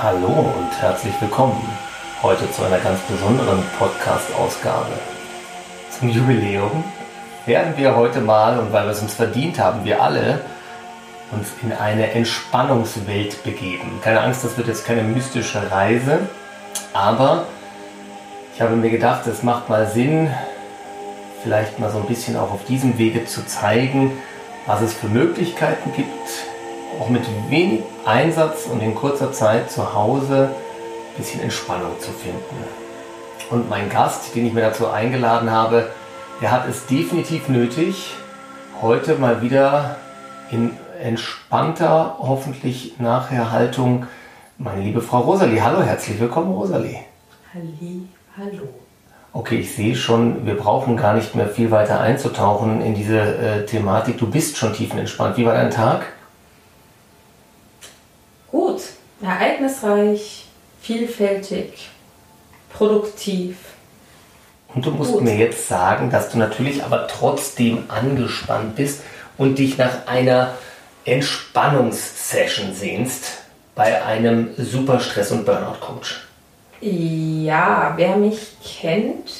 Hallo und herzlich willkommen heute zu einer ganz besonderen Podcast-Ausgabe. Zum Jubiläum werden wir heute mal, und weil wir es uns verdient haben, wir alle, uns in eine Entspannungswelt begeben. Keine Angst, das wird jetzt keine mystische Reise, aber ich habe mir gedacht, es macht mal Sinn, vielleicht mal so ein bisschen auch auf diesem Wege zu zeigen, was es für Möglichkeiten gibt, auch mit wenig Einsatz und in kurzer Zeit zu Hause ein bisschen Entspannung zu finden. Und mein Gast, den ich mir dazu eingeladen habe, der hat es definitiv nötig, heute mal wieder in entspannter, hoffentlich nachher Haltung, meine liebe Frau Rosalie. Hallo, herzlich willkommen, Rosalie. Halli, hallo. Okay, ich sehe schon, wir brauchen gar nicht mehr viel weiter einzutauchen in diese äh, Thematik. Du bist schon tiefenentspannt. Wie war dein Tag? Gut, ereignisreich, vielfältig, produktiv. Und du musst Gut. mir jetzt sagen, dass du natürlich aber trotzdem angespannt bist und dich nach einer Entspannungssession sehnst bei einem Superstress- und Burnout-Coach. Ja, wer mich kennt,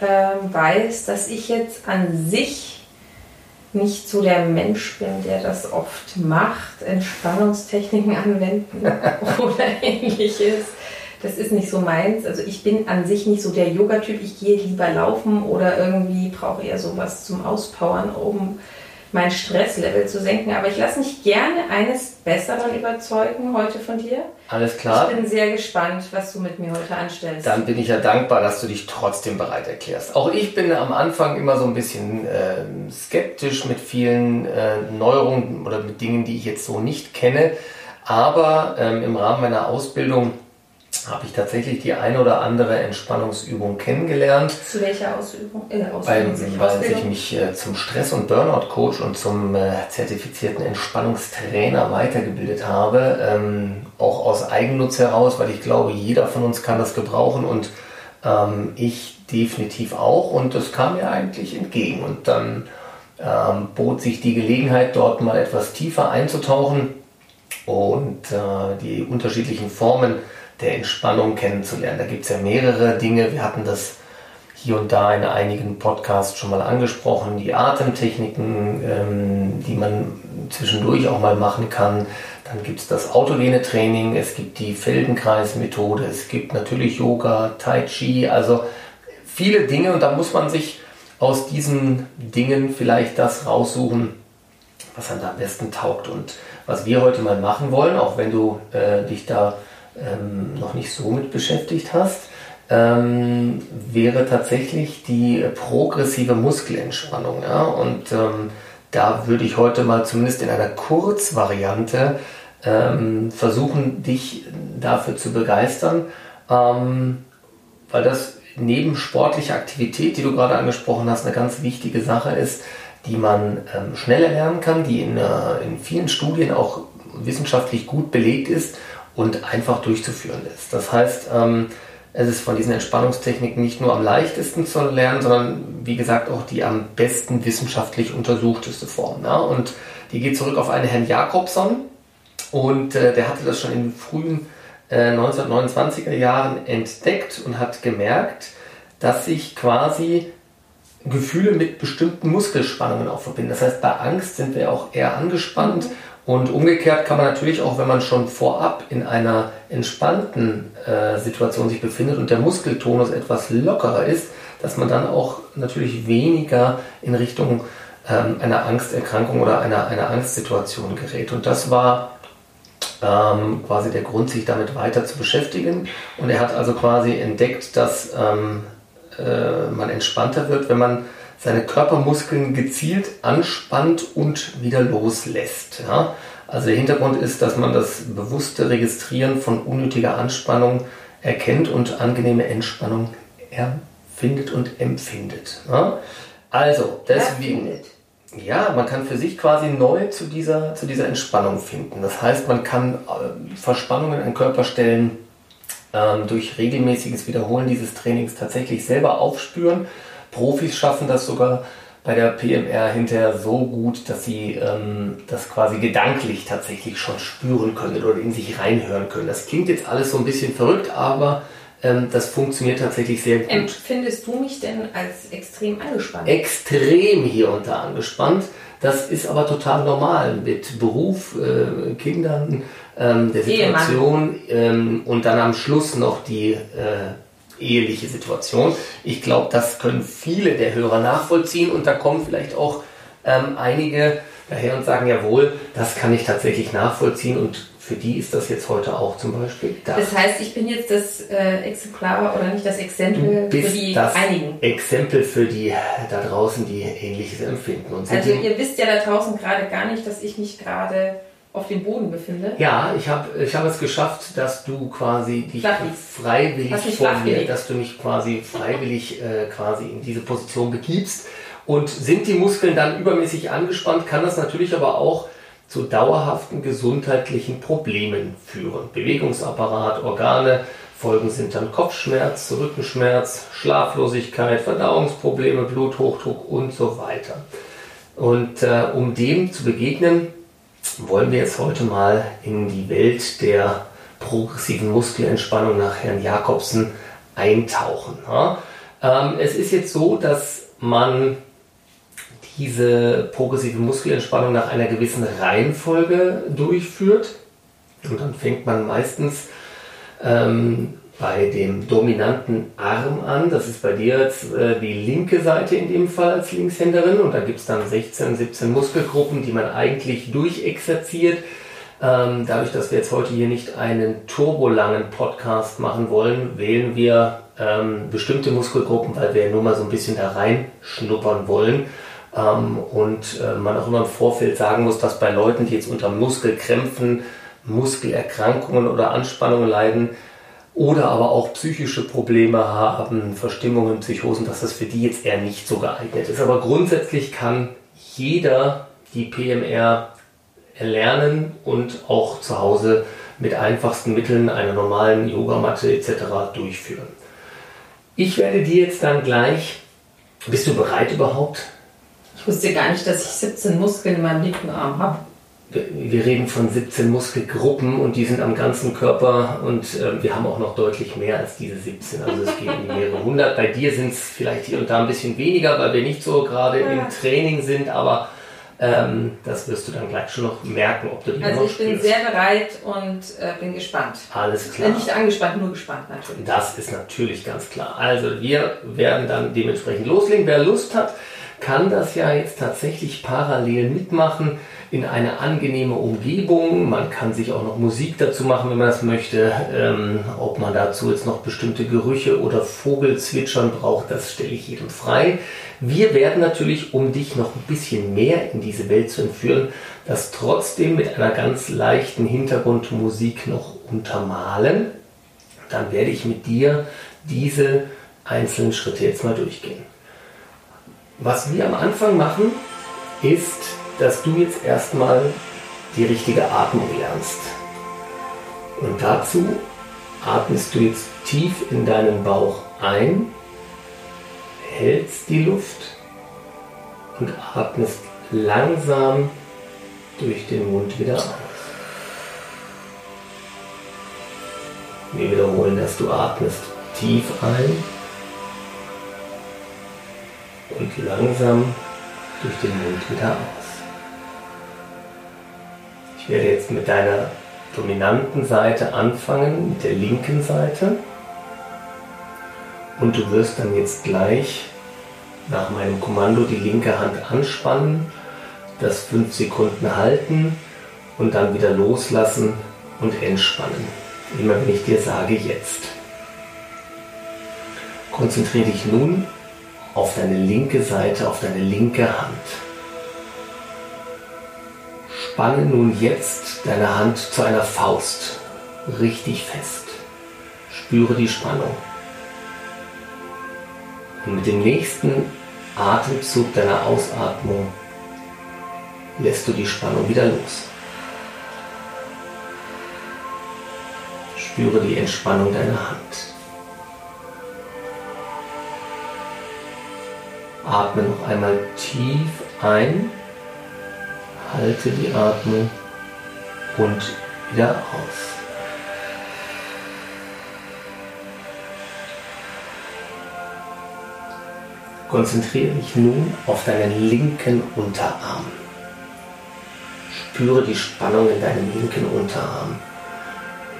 äh, weiß, dass ich jetzt an sich nicht so der Mensch bin, der das oft macht, Entspannungstechniken anwenden oder ähnliches. Das ist nicht so meins. Also ich bin an sich nicht so der Yoga-Typ. Ich gehe lieber laufen oder irgendwie brauche eher sowas zum Auspowern, um mein Stresslevel zu senken. Aber ich lasse mich gerne eines Besseren überzeugen heute von dir. Alles klar. Ich bin sehr gespannt, was du mit mir heute anstellst. Dann bin ich ja dankbar, dass du dich trotzdem bereit erklärst. Auch ich bin am Anfang immer so ein bisschen äh, skeptisch mit vielen äh, Neuerungen oder mit Dingen, die ich jetzt so nicht kenne. Aber ähm, im Rahmen meiner Ausbildung habe ich tatsächlich die eine oder andere Entspannungsübung kennengelernt. Zu welcher Ausübung? Äh, Ausbildung weil ich mich äh, zum Stress- und Burnout-Coach und zum äh, zertifizierten Entspannungstrainer weitergebildet habe. Ähm, auch aus Eigennutz heraus, weil ich glaube, jeder von uns kann das gebrauchen und ähm, ich definitiv auch. Und das kam mir eigentlich entgegen. Und dann ähm, bot sich die Gelegenheit, dort mal etwas tiefer einzutauchen und äh, die unterschiedlichen Formen der Entspannung kennenzulernen. Da gibt es ja mehrere Dinge. Wir hatten das hier und da in einigen Podcasts schon mal angesprochen. Die Atemtechniken, ähm, die man zwischendurch auch mal machen kann. Dann gibt es das autogene Training, es gibt die Feldenkreismethode, es gibt natürlich Yoga, Tai Chi, also viele Dinge und da muss man sich aus diesen Dingen vielleicht das raussuchen, was einem da am besten taugt. Und was wir heute mal machen wollen, auch wenn du äh, dich da ähm, noch nicht so mit beschäftigt hast, ähm, wäre tatsächlich die progressive Muskelentspannung. Ja? Und ähm, da würde ich heute mal zumindest in einer Kurzvariante ähm, versuchen, dich dafür zu begeistern, ähm, weil das neben sportlicher Aktivität, die du gerade angesprochen hast, eine ganz wichtige Sache ist, die man ähm, schneller lernen kann, die in, äh, in vielen Studien auch wissenschaftlich gut belegt ist und einfach durchzuführen ist. Das heißt, ähm, es ist von diesen Entspannungstechniken nicht nur am leichtesten zu lernen, sondern wie gesagt auch die am besten wissenschaftlich untersuchteste Form. Ja? Und die geht zurück auf einen Herrn Jakobson und äh, der hatte das schon in den frühen äh, 1929er Jahren entdeckt und hat gemerkt, dass sich quasi Gefühle mit bestimmten Muskelspannungen auch verbinden. Das heißt, bei Angst sind wir auch eher angespannt mhm. Und umgekehrt kann man natürlich auch, wenn man schon vorab in einer entspannten äh, Situation sich befindet und der Muskeltonus etwas lockerer ist, dass man dann auch natürlich weniger in Richtung ähm, einer Angsterkrankung oder einer, einer Angstsituation gerät. Und das war ähm, quasi der Grund, sich damit weiter zu beschäftigen. Und er hat also quasi entdeckt, dass ähm, äh, man entspannter wird, wenn man seine Körpermuskeln gezielt anspannt und wieder loslässt. Ja? Also der Hintergrund ist, dass man das bewusste Registrieren von unnötiger Anspannung erkennt und angenehme Entspannung erfindet und empfindet. Ja? Also deswegen. Ja, man kann für sich quasi neu zu dieser, zu dieser Entspannung finden. Das heißt, man kann äh, Verspannungen an Körperstellen ähm, durch regelmäßiges Wiederholen dieses Trainings tatsächlich selber aufspüren Profis schaffen das sogar bei der PMR hinterher so gut, dass sie ähm, das quasi gedanklich tatsächlich schon spüren können oder in sich reinhören können. Das klingt jetzt alles so ein bisschen verrückt, aber ähm, das funktioniert tatsächlich sehr gut. Empfindest du mich denn als extrem angespannt? Extrem hier und da angespannt. Das ist aber total normal mit Beruf, äh, Kindern, ähm, der Situation ähm, und dann am Schluss noch die äh, eheliche Situation. Ich glaube, das können viele der Hörer nachvollziehen und da kommen vielleicht auch ähm, einige daher und sagen, jawohl, das kann ich tatsächlich nachvollziehen und für die ist das jetzt heute auch zum Beispiel da. Das heißt, ich bin jetzt das äh, Exemplar oder nicht das Exempel für die das einigen. Exempel für die da draußen, die Ähnliches empfinden. also ihr wisst ja da draußen gerade gar nicht, dass ich mich gerade auf dem Boden befinde? Ja, ich habe ich hab es geschafft, dass du quasi dich freiwillig von mir, dass du mich quasi freiwillig äh, quasi in diese Position begibst. Und sind die Muskeln dann übermäßig angespannt, kann das natürlich aber auch zu dauerhaften gesundheitlichen Problemen führen. Bewegungsapparat, Organe, Folgen sind dann Kopfschmerz, Rückenschmerz, Schlaflosigkeit, Verdauungsprobleme, Bluthochdruck und so weiter. Und äh, um dem zu begegnen, wollen wir jetzt heute mal in die Welt der progressiven Muskelentspannung nach Herrn Jakobsen eintauchen. Ähm, es ist jetzt so, dass man diese progressive Muskelentspannung nach einer gewissen Reihenfolge durchführt. Und dann fängt man meistens ähm, bei dem dominanten Arm an. Das ist bei dir jetzt äh, die linke Seite in dem Fall als Linkshänderin. Und da gibt es dann 16, 17 Muskelgruppen, die man eigentlich durchexerziert. Ähm, dadurch, dass wir jetzt heute hier nicht einen turbolangen Podcast machen wollen, wählen wir ähm, bestimmte Muskelgruppen, weil wir ja nur mal so ein bisschen da reinschnuppern wollen. Ähm, und äh, man auch immer im Vorfeld sagen muss, dass bei Leuten, die jetzt unter Muskelkrämpfen, Muskelerkrankungen oder Anspannungen leiden, oder aber auch psychische Probleme haben, Verstimmungen, Psychosen, dass das für die jetzt eher nicht so geeignet ist. Aber grundsätzlich kann jeder die PMR erlernen und auch zu Hause mit einfachsten Mitteln einer normalen Yogamatte etc. durchführen. Ich werde dir jetzt dann gleich, bist du bereit überhaupt? Ich wusste gar nicht, dass ich 17 Muskeln in meinem linken Arm habe wir reden von 17 Muskelgruppen und die sind am ganzen Körper und äh, wir haben auch noch deutlich mehr als diese 17. Also es geht in mehrere hundert. Bei dir sind es vielleicht hier und da ein bisschen weniger, weil wir nicht so gerade ja. im Training sind, aber ähm, das wirst du dann gleich schon noch merken, ob du die Also ich bin spielst. sehr bereit und äh, bin gespannt. Alles klar. Äh, nicht angespannt, nur gespannt natürlich. Das ist natürlich ganz klar. Also wir werden dann dementsprechend loslegen. Wer Lust hat, kann das ja jetzt tatsächlich parallel mitmachen in eine angenehme Umgebung. Man kann sich auch noch Musik dazu machen, wenn man das möchte. Ähm, ob man dazu jetzt noch bestimmte Gerüche oder Vogelzwitschern braucht, das stelle ich jedem frei. Wir werden natürlich, um dich noch ein bisschen mehr in diese Welt zu entführen, das trotzdem mit einer ganz leichten Hintergrundmusik noch untermalen. Dann werde ich mit dir diese einzelnen Schritte jetzt mal durchgehen. Was wir am Anfang machen, ist dass du jetzt erstmal die richtige Atmung lernst. Und dazu atmest du jetzt tief in deinen Bauch ein, hältst die Luft und atmest langsam durch den Mund wieder aus. Wir wiederholen, dass du atmest tief ein und langsam durch den Mund wieder aus. Ich werde jetzt mit deiner dominanten Seite anfangen, mit der linken Seite. Und du wirst dann jetzt gleich nach meinem Kommando die linke Hand anspannen, das 5 Sekunden halten und dann wieder loslassen und entspannen. Immer wenn ich dir sage jetzt. Konzentriere dich nun auf deine linke Seite, auf deine linke Hand. Spanne nun jetzt deine Hand zu einer Faust richtig fest. Spüre die Spannung. Und mit dem nächsten Atemzug deiner Ausatmung lässt du die Spannung wieder los. Spüre die Entspannung deiner Hand. Atme noch einmal tief ein, halte die Atmung und wieder aus. Konzentriere dich nun auf deinen linken Unterarm. Spüre die Spannung in deinem linken Unterarm.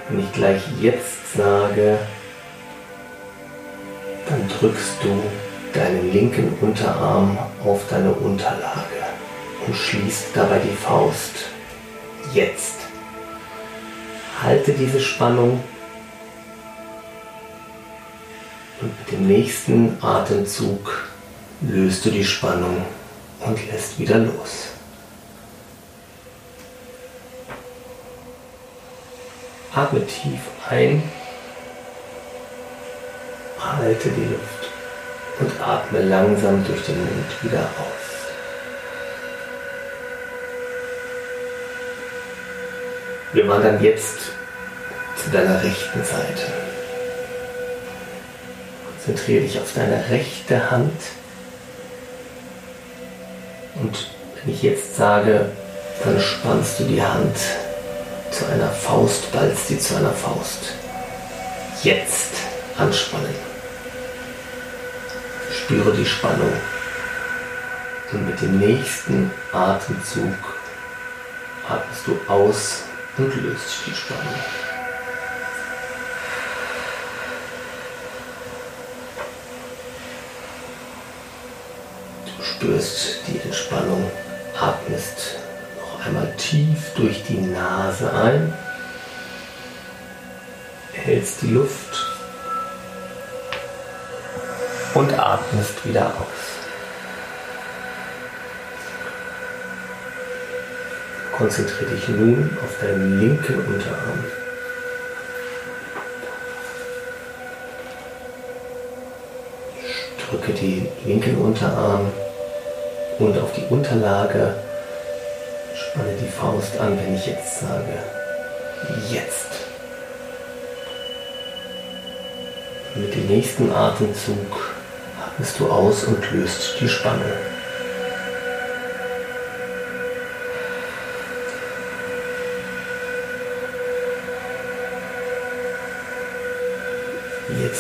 Wenn ich gleich jetzt sage, dann drückst du deinen linken Unterarm auf deine Unterlage und schließt dabei die Faust. Jetzt. Halte diese Spannung und mit dem nächsten Atemzug löst du die Spannung und lässt wieder los. Atme tief ein, halte die Luft und atme langsam durch den Mund wieder aus. Wir wandern jetzt zu deiner rechten Seite. Konzentriere dich auf deine rechte Hand und wenn ich jetzt sage, dann spannst du die Hand zu einer Faust, ballst sie zu einer Faust. Jetzt anspannen. Spüre die Spannung. Und mit dem nächsten Atemzug atmest du aus und löst die Spannung. spürst die Entspannung, atmest noch einmal tief durch die Nase ein, hältst die Luft und atmest wieder aus. Konzentriere dich nun auf deinen linken Unterarm. Drücke den linken Unterarm und auf die Unterlage spanne die Faust an, wenn ich jetzt sage, jetzt. Mit dem nächsten Atemzug atmest du aus und löst die Spannung.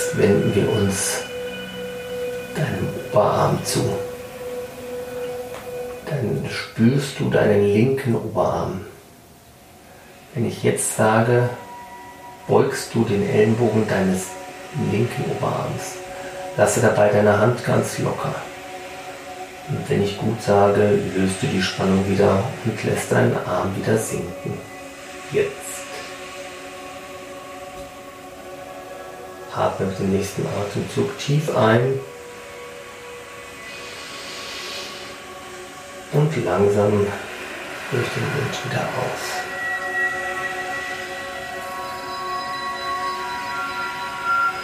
Jetzt wenden wir uns deinem Oberarm zu dann spürst du deinen linken Oberarm. Wenn ich jetzt sage, beugst du den Ellenbogen deines linken Oberarms. Lasse dabei deine Hand ganz locker. Und wenn ich gut sage, löst du die Spannung wieder und lässt deinen Arm wieder sinken. Jetzt. Atme mit dem nächsten Atemzug tief ein und langsam durch den Mund wieder aus.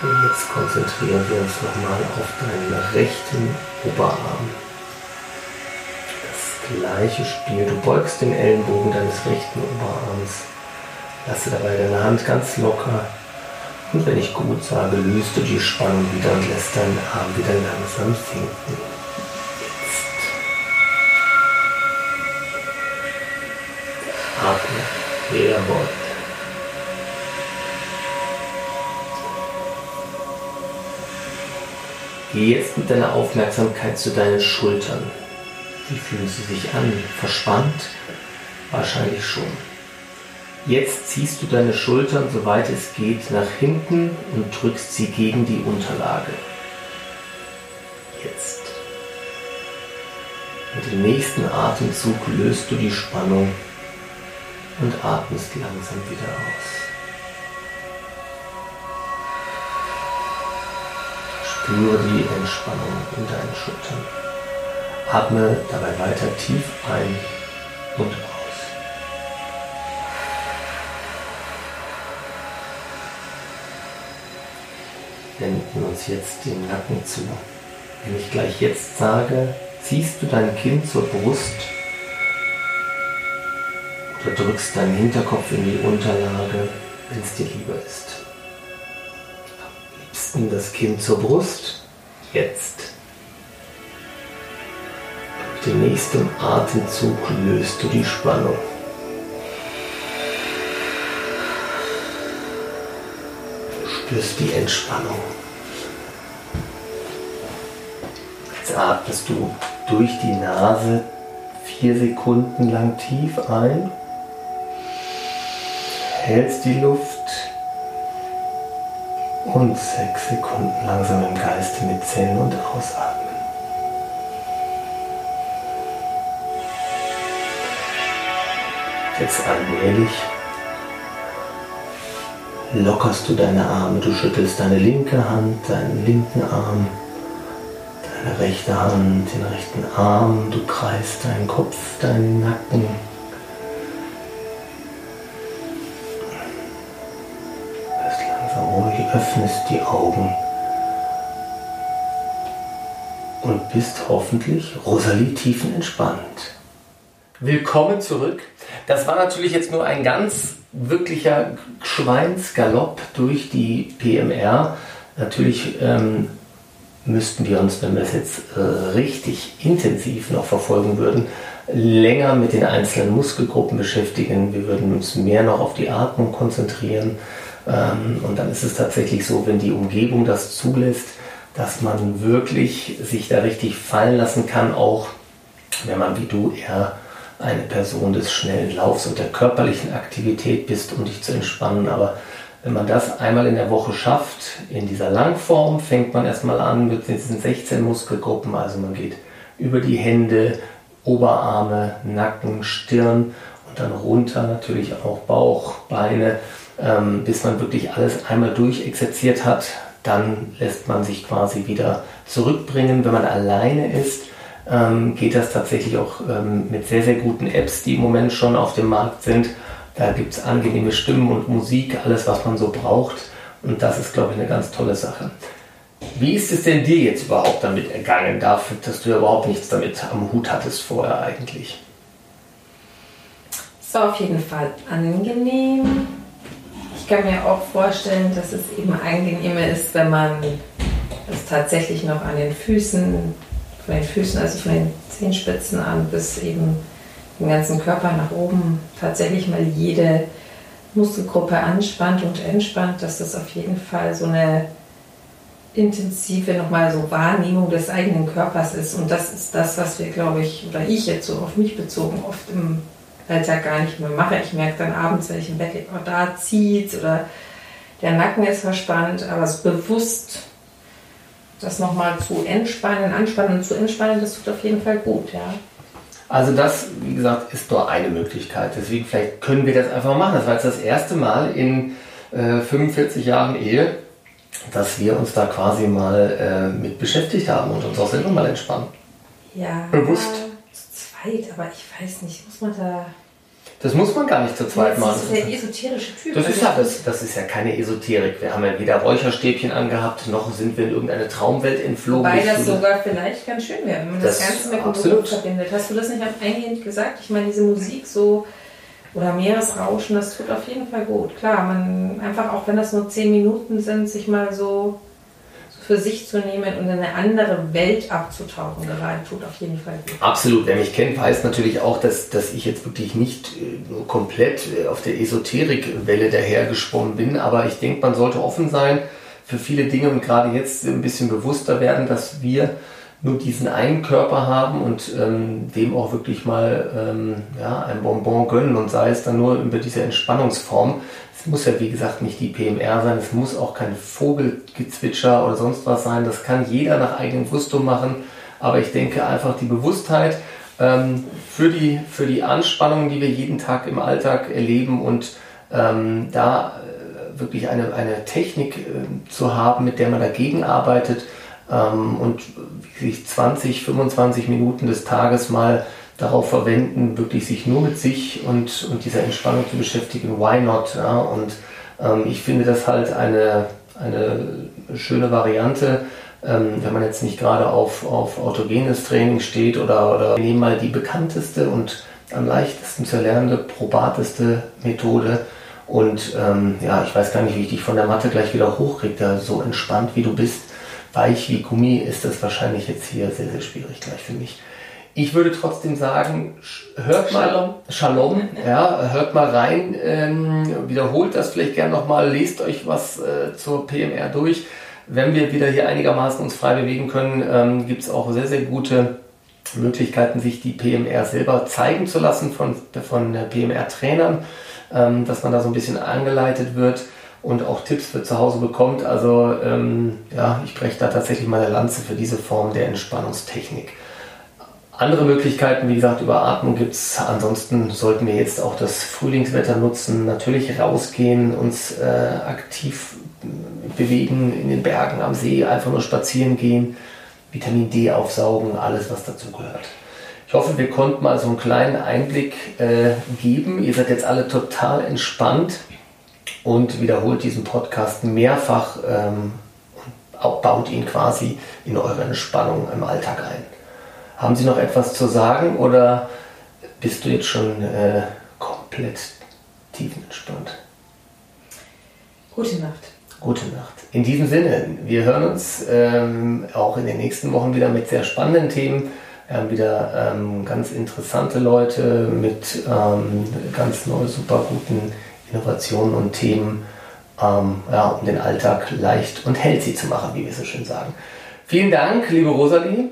Und jetzt konzentrieren wir uns nochmal auf deinen rechten Oberarm. Das gleiche Spiel. Du beugst den Ellenbogen deines rechten Oberarms. Lasse dabei deine Hand ganz locker. Und wenn ich gut sage, löst du die Spannung wieder und lässt deinen Arm wieder langsam sinken. Atme, jeder Wort. Geh jetzt mit deiner Aufmerksamkeit zu deinen Schultern. Wie fühlen sie sich an? Verspannt? Wahrscheinlich schon. Jetzt ziehst du deine Schultern, soweit es geht, nach hinten und drückst sie gegen die Unterlage. Jetzt. Mit dem nächsten Atemzug löst du die Spannung und atmest langsam wieder aus. Spüre die Entspannung in deinen Schultern. Atme dabei weiter tief ein und aus. Uns jetzt den Nacken zu. Wenn ich gleich jetzt sage, ziehst du dein Kinn zur Brust Du drückst deinen Hinterkopf in die Unterlage, wenn es dir lieber ist. Am liebsten das Kinn zur Brust. Jetzt. Mit dem nächsten Atemzug löst du die Spannung. Spürst die Entspannung. Jetzt atmest du durch die Nase vier Sekunden lang tief ein, hältst die Luft und sechs Sekunden langsam im Geiste mitzählen und ausatmen. Jetzt allmählich lockerst du deine Arme, du schüttelst deine linke Hand, deinen linken Arm, deine rechte Hand, den rechten Arm, du kreist deinen Kopf, deinen Nacken. Wirst langsam ruhig, öffnest die Augen und bist hoffentlich Rosalie tiefenentspannt. Willkommen zurück. Das war natürlich jetzt nur ein ganz wirklicher Schweinsgalopp durch die PMR. Natürlich ähm, müssten wir uns, wenn wir es jetzt äh, richtig intensiv noch verfolgen würden, länger mit den einzelnen Muskelgruppen beschäftigen. Wir würden uns mehr noch auf die Atmung konzentrieren. Ähm, und dann ist es tatsächlich so, wenn die Umgebung das zulässt, dass man wirklich sich da richtig fallen lassen kann, auch wenn man wie du eher eine Person des schnellen Laufs und der körperlichen Aktivität bist, um dich zu entspannen. Aber wenn man das einmal in der Woche schafft, in dieser Langform, fängt man erstmal an mit diesen 16 Muskelgruppen. Also man geht über die Hände, Oberarme, Nacken, Stirn und dann runter natürlich auch Bauch, Beine, ähm, bis man wirklich alles einmal durchexerziert hat. Dann lässt man sich quasi wieder zurückbringen. Wenn man alleine ist, ähm, geht das tatsächlich auch ähm, mit sehr, sehr guten Apps, die im Moment schon auf dem Markt sind. Da gibt es angenehme Stimmen und Musik, alles, was man so braucht. Und das ist, glaube ich, eine ganz tolle Sache. Wie ist es denn dir jetzt überhaupt damit ergangen, dafür, dass du überhaupt nichts damit am Hut hattest vorher eigentlich? Es war auf jeden Fall angenehm. Ich kann mir auch vorstellen, dass es eben angenehmer ist, wenn man es tatsächlich noch an den Füßen von den Füßen, also von den Zehenspitzen an bis eben den ganzen Körper nach oben tatsächlich mal jede Muskelgruppe anspannt und entspannt, dass das auf jeden Fall so eine intensive nochmal so Wahrnehmung des eigenen Körpers ist. Und das ist das, was wir, glaube ich, oder ich jetzt so auf mich bezogen, oft im Alltag gar nicht mehr mache. Ich merke dann abends, wenn ich im Bett liege, oh, da zieht oder der Nacken ist verspannt, aber es bewusst das nochmal zu entspannen, anspannen und zu entspannen, das tut auf jeden Fall gut, ja. Also das, wie gesagt, ist nur eine Möglichkeit. Deswegen vielleicht können wir das einfach machen. Das war jetzt das erste Mal in äh, 45 Jahren Ehe, dass wir uns da quasi mal äh, mit beschäftigt haben und uns auch selber mal entspannen. Ja. Bewusst. Zu zweit, aber ich weiß nicht, muss man da das muss man gar nicht zu zweit machen. Das ist der esoterische Typ. Das ist, ja, das, das ist ja keine Esoterik. Wir haben ja weder Räucherstäbchen angehabt, noch sind wir in irgendeine Traumwelt entflogen. Wobei das sogar vielleicht ganz schön wäre, wenn man das, das Ganze mit dem Beruf verbindet. Hast du das nicht eingehend gesagt? Ich meine, diese Musik so oder Meeresrauschen, das tut auf jeden Fall gut. Klar, man einfach auch wenn das nur zehn Minuten sind, sich mal so für sich zu nehmen und in eine andere Welt abzutauchen gerade tut auf jeden Fall gut. Absolut. Wer mich kennt, weiß natürlich auch, dass, dass ich jetzt wirklich nicht äh, komplett äh, auf der Esoterikwelle dahergesprungen bin, aber ich denke, man sollte offen sein für viele Dinge und gerade jetzt ein bisschen bewusster werden, dass wir nur diesen einen Körper haben und ähm, dem auch wirklich mal ähm, ja, ein Bonbon gönnen und sei es dann nur über diese Entspannungsform. Es muss ja wie gesagt nicht die PMR sein, es muss auch kein Vogelgezwitscher oder sonst was sein. Das kann jeder nach eigenem Gusto machen. Aber ich denke einfach die Bewusstheit ähm, für, die, für die Anspannungen, die wir jeden Tag im Alltag erleben und ähm, da äh, wirklich eine, eine Technik äh, zu haben, mit der man dagegen arbeitet ähm, und sich 20, 25 Minuten des Tages mal darauf verwenden, wirklich sich nur mit sich und, und dieser Entspannung zu beschäftigen. Why not? Ja? Und ähm, ich finde das halt eine, eine schöne Variante, ähm, wenn man jetzt nicht gerade auf, auf autogenes Training steht oder, oder nehmen mal die bekannteste und am leichtesten zu erlernende, probateste Methode. Und ähm, ja, ich weiß gar nicht, wie ich dich von der Matte gleich wieder hochkriege, da so entspannt wie du bist, weich wie Gummi, ist das wahrscheinlich jetzt hier sehr, sehr schwierig gleich für mich. Ich würde trotzdem sagen, hört mal, Shalom, Shalom ja, hört mal rein, ähm, wiederholt das vielleicht gerne nochmal, lest euch was äh, zur PMR durch. Wenn wir wieder hier einigermaßen uns frei bewegen können, ähm, gibt es auch sehr, sehr gute Möglichkeiten, sich die PMR selber zeigen zu lassen von, von PMR-Trainern, ähm, dass man da so ein bisschen angeleitet wird und auch Tipps für zu Hause bekommt. Also ähm, ja, ich breche da tatsächlich meine Lanze für diese Form der Entspannungstechnik. Andere Möglichkeiten, wie gesagt, über Atmung gibt es. Ansonsten sollten wir jetzt auch das Frühlingswetter nutzen, natürlich rausgehen, uns äh, aktiv bewegen in den Bergen, am See, einfach nur spazieren gehen, Vitamin D aufsaugen, alles was dazu gehört. Ich hoffe, wir konnten mal so einen kleinen Einblick äh, geben. Ihr seid jetzt alle total entspannt und wiederholt diesen Podcast mehrfach ähm, und baut ihn quasi in eure Entspannung im Alltag ein. Haben Sie noch etwas zu sagen oder bist du jetzt schon äh, komplett tiefenentspannt? Gute Nacht. Gute Nacht. In diesem Sinne, wir hören uns ähm, auch in den nächsten Wochen wieder mit sehr spannenden Themen. Wir haben wieder ähm, ganz interessante Leute mit ähm, ganz neuen, super guten Innovationen und Themen, ähm, ja, um den Alltag leicht und healthy zu machen, wie wir so schön sagen. Vielen Dank, liebe Rosalie.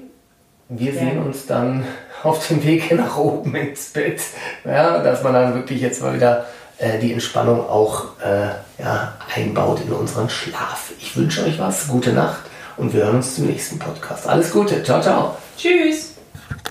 Wir ja. sehen uns dann auf dem Weg nach oben ins Bett, ja, dass man dann wirklich jetzt mal wieder äh, die Entspannung auch äh, ja, einbaut in unseren Schlaf. Ich wünsche euch was, gute Nacht und wir hören uns zum nächsten Podcast. Alles Gute, ciao, ciao. Tschüss.